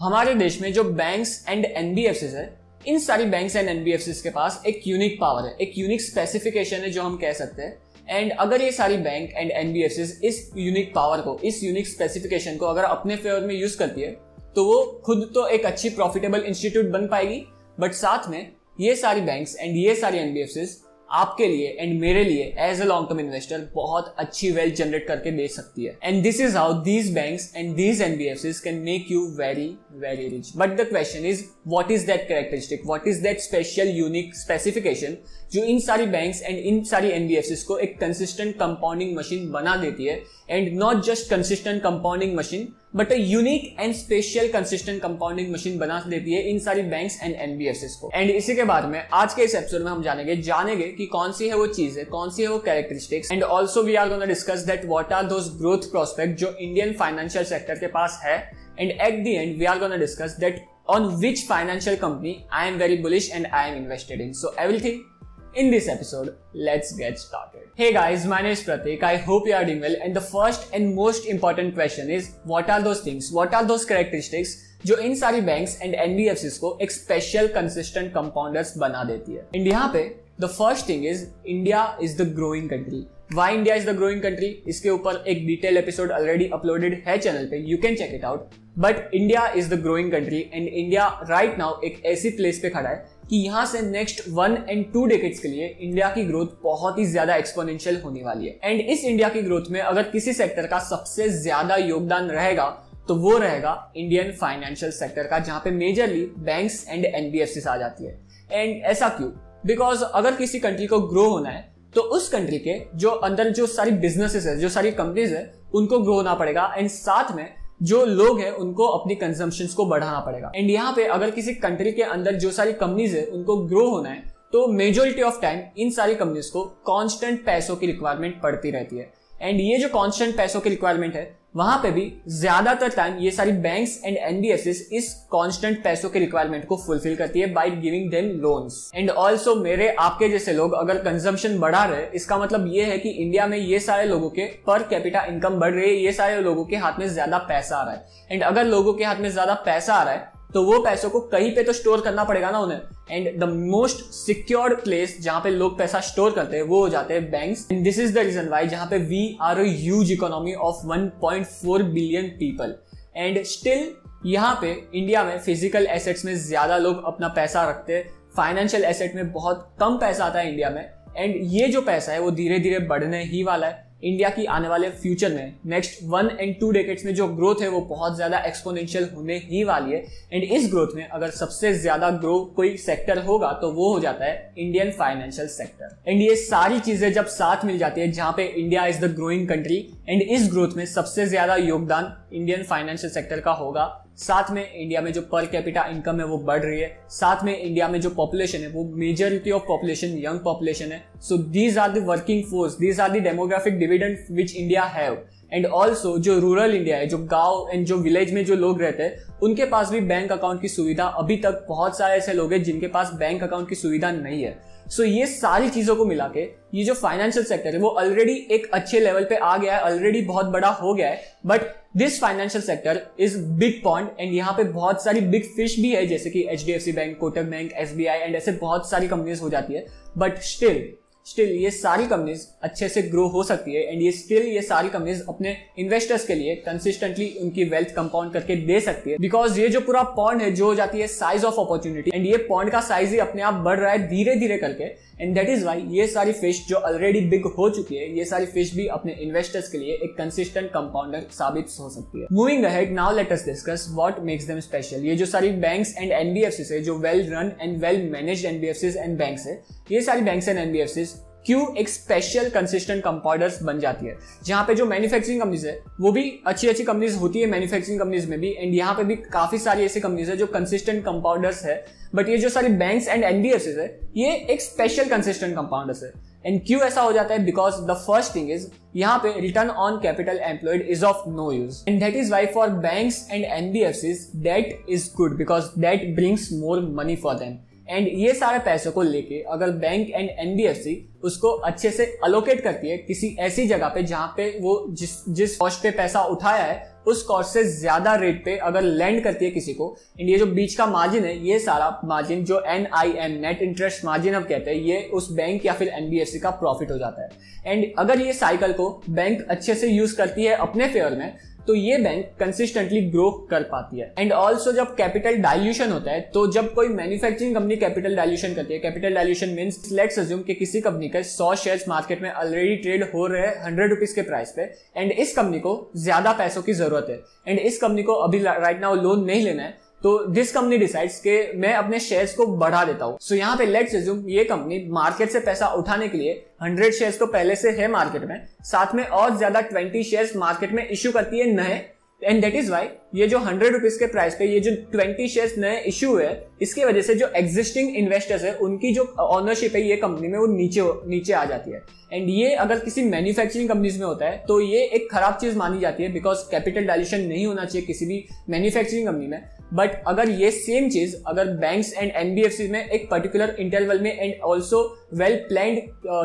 हमारे देश में जो बैंक्स एंड एनबीएफसी है, इन सारी बैंक्स एंड एनबीएफसी के पास एक यूनिक पावर है, एक यूनिक स्पेसिफिकेशन है जो हम कह सकते हैं। एंड अगर ये सारी बैंक एंड एनबीएफसी इस यूनिक पावर को, इस यूनिक स्पेसिफिकेशन को अगर अपने फेवर में यूज़ करती है तो वो खुद तो एक अच्छी प्रॉफिटेबल इंस्टीट्यूट बन पाएगी। बट साथ में ये सारी बैंक्स एंड ये सारी एनबीएफसी आपके लिए एंड मेरे लिए as a long term investor बहुत अच्छी वेल्थ जनरेट करके दे सकती है। And this is how these banks and these NBFC can make you very very rich but the question is what is that characteristic what is that special unique specification जो इन सारी bank and in सारी NBFC को एक consistent compounding machine बना देती है। And not just consistent compounding machine but unique and special consistent compounding machine बना देती है इन सारी बैंक्स एंड एनबीएफसी को एंड इसी के बारे में आज के इस एपिसोड में हम जानेंगे जानेंगे कि कौन सी है वो चीज़ है कौन सी है वो characteristics and also we are gonna discuss that what are those growth prospect जो इंडियन फाइनेंशियल सेक्टर के पास है and at the end we are gonna discuss that on which financial company I am very bullish and I am invested in. So, everything in this episode, let's get started. Hey guys, my name is Pratik. I hope you are doing well. And the first and most important question is, what are those things? What are those characteristics जो इन सारी banks and NBFC को एक special consistent compounders बना देती है and यहाँ पे the first thing is India is the growing country why India is the growing country इसके ऊपर एक डिटेल एपिसोड ऑलरेडी अपलोडेड है चैनल पे you can check it out but India is the growing country and India right now एक ऐसी place पे खड़ा है कि यहाँ से next one and two decades के लिए इंडिया की ग्रोथ बहुत ही ज़्यादा एक्सपोनेंशियल होने वाली है. एंड इस इंडिया की ग्रोथ में अगर किसी सेक्टर का सबसे ज़्यादा योगदान रहेगा तो वो रहेगा इंडियन फाइनेंशियल सेक्टर का, जहाँ पे मेजरली बैंक्स एंड एनबीएफसी आ जाती है. एंड ऐसा क्यों? बिकॉज़ अगर किसी कंट्री को ग्रो होना है तो उस कंट्री के जो अंदर जो सारी बिजनेसेस है, जो सारी कंपनीज़ है, उनको ग्रो होना पड़ेगा। एंड साथ में जो लोग हैं, उनको अपनी कंजम्पशन को बढ़ाना पड़ेगा। एंड यहाँ पे अगर किसी कंट्री के अंदर जो सारी कंपनीज़ है, उनको ग्रो होना है तो मेजोरिटी ऑफ़ टाइम इन सारी कंपनीज़ को कांस्टेंट पैसों की रिक्वायरमेंट पड़ती रहती है। एंड ये जो कांस्टेंट पैसों की रिक्वायरमेंट है वहाँ पे भी ज़्यादातर टाइम ये सारी बैंक्स एंड एनबीएफसी इस कांस्टेंट पैसों के रिक्वायरमेंट को फुलफिल करती है by giving them loans and also मेरे आपके जैसे लोग अगर कंजम्पशन बढ़ा रहे, इसका मतलब ये है कि इंडिया में ये सारे लोगों के पर कैपिटा इनकम बढ़ रही है, ये सारे लोगों के हाथ में ज़्यादा पैसा आ रहा है। एंड अगर लोगों के हाथ में ज़्यादा पैसा आ रहा है तो वो पैसों को कहीं पे तो स्टोर करना पड़ेगा ना उन्हें। And the most secured place जहाँ पे लोग पैसा स्टोर करते हैं, वो हो जाते हैं banks and this is the reason why जहाँ पे we are a huge economy of 1.4 billion people and still यहाँ पे इंडिया में फ़िज़िकल एसेट्स में ज़्यादा लोग अपना पैसा रखते हैं. फाइनेंशियल एसेट में बहुत कम पैसा आता है इंडिया में. एंड ये जो पैसा है, वो धीरे धीरे बढ़ने ही वाला है. इंडिया की आने वाले फ्यूचर में next one and two decades में जो ग्रोथ है, वो बहुत ज़्यादा एक्सपोनेंशियल होने ही वाली है। एंड इस ग्रोथ में अगर सबसे ज़्यादा ग्रो कोई सेक्टर होगा तो वो हो जाता है इंडियन फाइनेंशियल सेक्टर एंड ये सारी चीज़ें जब साथ मिल जाती है, जहाँ पे India is the growing country and इस ग्रोथ में सबसे ज़्यादा योगदान इंडियन फाइनेंशियल सेक्टर का होगा साथ में इंडिया में जो पर कैपिटा इनकम है वो बढ़ रही है। साथ में इंडिया में जो पॉपुलेशन है, वो majority of population young population है। So these are the working force these are the demographic dividend which India have and also जो रूरल इंडिया है जो गाँव एंड जो विलेज में जो लोग रहते हैं उनके पास भी बैंक अकाउंट की सुविधा अभी तक बहुत सारे ऐसे लोग हैं जिनके पास बैंक अकाउंट की सुविधा नहीं है। सो so, ये सारी चीज़ों को मिला के ये जो फाइनेंशियल सेक्टर है वो ऑलरेडी एक अच्छे लेवल पे आ गया है ऑलरेडी बहुत बड़ा हो गया है। But this financial sector is big point and यहाँ पे बहुत सारी बिग फ़िश भी है जैसे कि H D F C bank Kotak bank S B I and ऐसे बहुत सारी कंपनीज़ हो जाती है। बट स्टिल स्टिल ये सारी कंपनीज़ अच्छे से ग्रो हो सकती है एंड ये स्टिल ये सारी कंपनीज़ अपने इन्वेस्टर्स के लिए कंसिस्टेंटली उनकी वेल्थ कंपाउंड करके दे सकती है। बिकॉज़ ये जो पूरा पॉइंट है, जो हो जाती है साइज़ ऑफ़ अपॉर्चुनिटी एंड ये पॉइंट का साइज़ ही अपने आप बढ़ रहा है धीरे धीरे करके एंड दैट इज़ वाई ये सारी फ़िश जो ऑलरेडी बिग हो चुकी है, ये सारी फ़िश भी अपने इन्वेस्टर्स के लिए एक कंसिस्टेंट कंपाउंडर साबित हो सकती है। Moving ahead now let us discuss what makes them special ये जो सारी बैंक्स एंड एनबीएफसी है, जो well run and well manage NBFC and banks है, ये सारी बैंक्स एंड एनबीएफसी क्यों एक स्पेशल कंसिस्टेंट कंपाउंडर्स बन जाती है? जहाँ पे जो मैन्युफैक्चरिंग कंपनीज़ है, वो भी अच्छी अच्छी कंपनीज़ होती है मैन्युफैक्चरिंग कंपनीज़ में भी एंड यहाँ पे भी काफ़ी सारी ऐसी कंपनीज़ है जो कंसिस्टेंट कंपाउंडर्स है। बट ये जो सारी बैंक्स एंड एनबीएफसी है, ये एक स्पेशल कंसिस्टेंट कंपाउंडर्स है। एंड क्यों ऐसा हो जाता है? Because the first thing is यहाँ पे return on capital employed is of no use and that is why for banks and NBFC that is good because that brings more money for them and ये सारे पैसों को लेके अगर bank and NBFC उसको अच्छे से अलोकेट करती है किसी ऐसी जगह पे जहाँ पे वो जिस जिस कॉस्ट पे पैसा उठाया है, उस कॉस्ट से ज़्यादा रेट पे अगर लैंड करती है किसी को एंड ये जो बीच का मार्जिन है, ये सारा मार्जिन जो N I M net interest margin अब कहते हैं, ये उस बैंक या फिर एनबीएफसी का प्रॉफिट हो जाता है। एंड अगर ये साइकिल को बैंक अच्छे से यूज़ करती है अपने फेयर में तो ये बैंक कंसिस्टेंटली ग्रो कर पाती है. एंड ऑल्सो जब कैपिटल डायल्यूशन होता है तो जब कोई मैन्युफैक्चरिंग कंपनी कैपिटल डायल्यूशन करती है capital dilution mean let's assume कि किसी कंपनी के सौ शेयर मार्केट में ऑलरेडी ट्रेड हो रहे हैं हंड्रेड रुपीज़ के प्राइस पे एंड इस कंपनी को ज़्यादा पैसों की ज़रूरत है. एंड इस कंपनी को अभी राइट नाउ लोन नहीं लेना है तो दिस कंपनी डिसाइड्स के मैं अपने शेयर्स को बढ़ा देता हूँ। सो so, यहाँ पे लेट्स एज्यूम ये कंपनी मार्केट से पैसा उठाने के लिए 100 शेयर्स तो पहले से है मार्केट में साथ में और ज़्यादा 20 शेयर्स मार्केट में इश्यू करती है नए। एंड दैट इज़ वाई ये जो हंड्रेड रुपीज़ के प्राइस पे ये जो ट्वेंटी शेयर्स नए इश्यू है इसकी वजह से जो एग्जिस्टिंग इन्वेस्टर्स है उनकी जो ऑनरशिप है ये कंपनी में वो नीचे नीचे आ जाती है। एंड ये अगर किसी मैन्युफैक्चरिंग कंपनीज़ में होता है तो ये एक खराब चीज़ मानी जाती है बिकॉज़ कैपिटल डायल्यूशन नहीं होना चाहिए किसी भी मैन्युफैक्चरिंग कंपनी में। बट अगर ये सेम चीज़, अगर बैंक एंड एनबीएफसी में एक पर्टिकुलर इंटरवल में एंड ऑल्सो वेल प्लान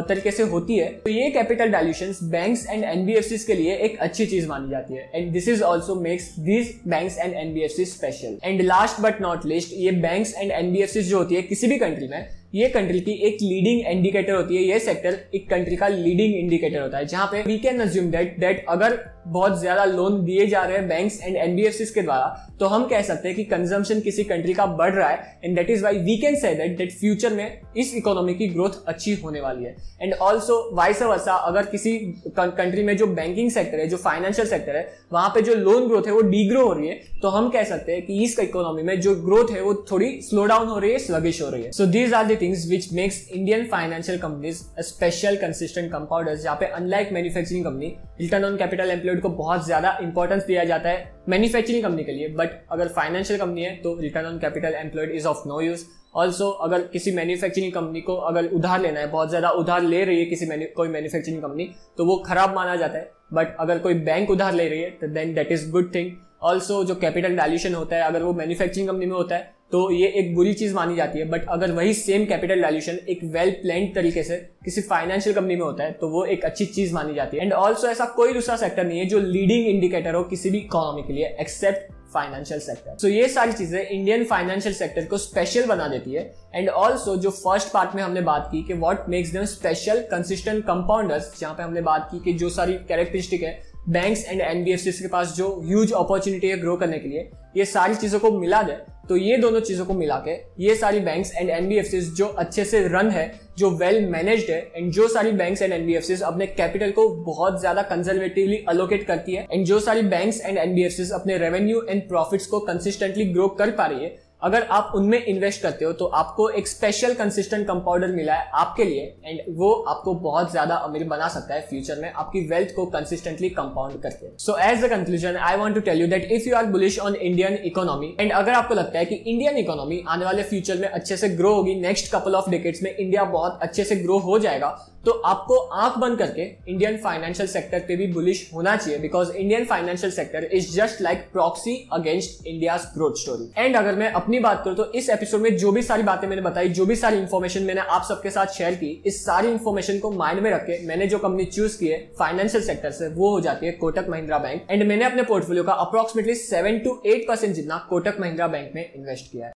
तरीके से होती है तो ये capital dilution banks and NBFC के लिए एक अच्छी चीज़ मानी जाती है। And this is also makes this banks and NBFC special and last but not least ये बैंक एंड एनबीएफसी जो होती है किसी भी कंट्री में ये कंट्री की एक लीडिंग इंडिकेटर होती है, ये सेक्टर एक कंट्री का लीडिंग इंडिकेटर होता है, जहाँ पे we can assume that that अगर बहुत ज़्यादा लोन दिए जा रहे हैं बैंक्स एंड एनबीएफसी के द्वारा तो हम कह सकते हैं कि कंजम्पशन किसी कंट्री का बढ़ रहा है and that is why we can say that that future में इस इकोनॉमी की ग्रोथ अच्छी होने वाली है। एंड ऑल्सो वाइस वर्सा अगर किसी कंट्री में जो बैंकिंग सेक्टर है, जो फाइनेंशियल सेक्टर है, वहाँ पे जो लोन ग्रोथ है, वो डीग्रो हो रही है तो हम कह सकते हैं कि इस इकोनॉमी में जो ग्रोथ है, वो थोड़ी स्लो डाउन हो रही है स्लगिश हो रही है। So these are the things which makes Indian financial companies special consistent compounders जहाँ पे unlike manufacturing company return on capital employed को बहुत ज़्यादा इंपॉर्टेंस दिया जाता है मैन्युफैक्चरिंग कंपनी के लिए बट अगर फाइनेंशियल कंपनी है तो return on capital employed is of no use also अगर किसी मैन्युफैक्चरिंग कंपनी को अगर उधार लेना है, बहुत ज़्यादा उधार ले रही है किसी कोई मैन्युफैक्चरिंग कंपनी तो वो खराब माना जाता है बट अगर कोई बैंक उधार ले रही है तो then that is good thing also जो कैपिटल डायल्यूशन होता है, अगर वो मैन्युफैक्चरिंग कंपनी में होता है तो ये एक बुरी चीज़ मानी जाती है बट अगर वही सेम कैपिटल वैल्यूशन एक वेल प्लान तरीके से किसी फाइनेंशियल कंपनी में होता है तो वो एक अच्छी चीज़ मानी जाती है। एंड ऑल्सो ऐसा कोई दूसरा सेक्टर नहीं है जो लीडिंग इंडिकेटर हो किसी भी इकोनॉमी के लिए एक्सेप्ट फाइनेंशियल सेक्टर सो ये सारी चीज़ें इंडियन फाइनेंशियल सेक्टर को स्पेशल बना देती है। एंड ऑल्सो जो फ़र्स्ट पार्ट में हमने बात की कि makes them special consistent compounders जहाँ पे हमने बात की कि जो सारी कैरेक्टरिस्टिक है बैंक्स एंड एनबीएफसी के पास जो ह्यूज अपॉर्चुनिटी है ग्रो करने के लिए, ये सारी चीज़ों को मिला दे तो ये दोनों चीज़ों को मिला के ये सारी बैंक्स एंड एनबीएफसी जो अच्छे से रन है, जो वेल मैनेज्ड है एंड जो सारी बैंक्स एंड एनबीएफसी अपने कैपिटल को बहुत ज़्यादा कंजर्वेटिवली अलोकेट करती है एंड जो सारी बैंक्स एंड एनबीएफसी अपने रेवेन्यू एंड प्रॉफिट्स को कंसिस्टेंटली ग्रो कर पा रही है अगर आप उनमें इन्वेस्ट करते हो तो आपको एक स्पेशल कंसिस्टेंट कंपाउंडर मिला है आपके लिए एंड वो आपको बहुत ज़्यादा अमीर बना सकता है फ्यूचर में, आपकी वेल्थ को कंसिस्टेंटली कंपाउंड करके। So as the conclusion I want to tell you that if you are bullish on Indian economy and अगर आपको लगता है कि इंडियन इकोनॉमी आने वाले फ्यूचर में अच्छे से ग्रो होगी नेक्स्ट कपल ऑफ़ डिकेट्स में इंडिया बहुत अच्छे से ग्रो हो जाएगा तो आपको आँख बंद करके इंडियन फाइनेंशियल सेक्टर पे भी बुलिश होना चाहिए because Indian financial sector is just like proxy against India growth story and अगर मैं अपनी बात करूँ तो इस एपिसोड में जो भी सारी बातें मैंने बताई, जो भी सारी इन्फॉर्मेशन मैंने आप सबके साथ शेयर की, इस सारी इन्फॉर्मेशन को माइंड में रख के मैंने जो कंपनी चूज़ की है फाइनेंशियल सेक्टर से, वो हो जाती है कोटक महिंद्रा बैंक एंड मैंने अपने पोर्टफोलियो का approximately seven to eight percent जितना कोटक महिंद्रा बैंक में इन्वेस्ट किया है।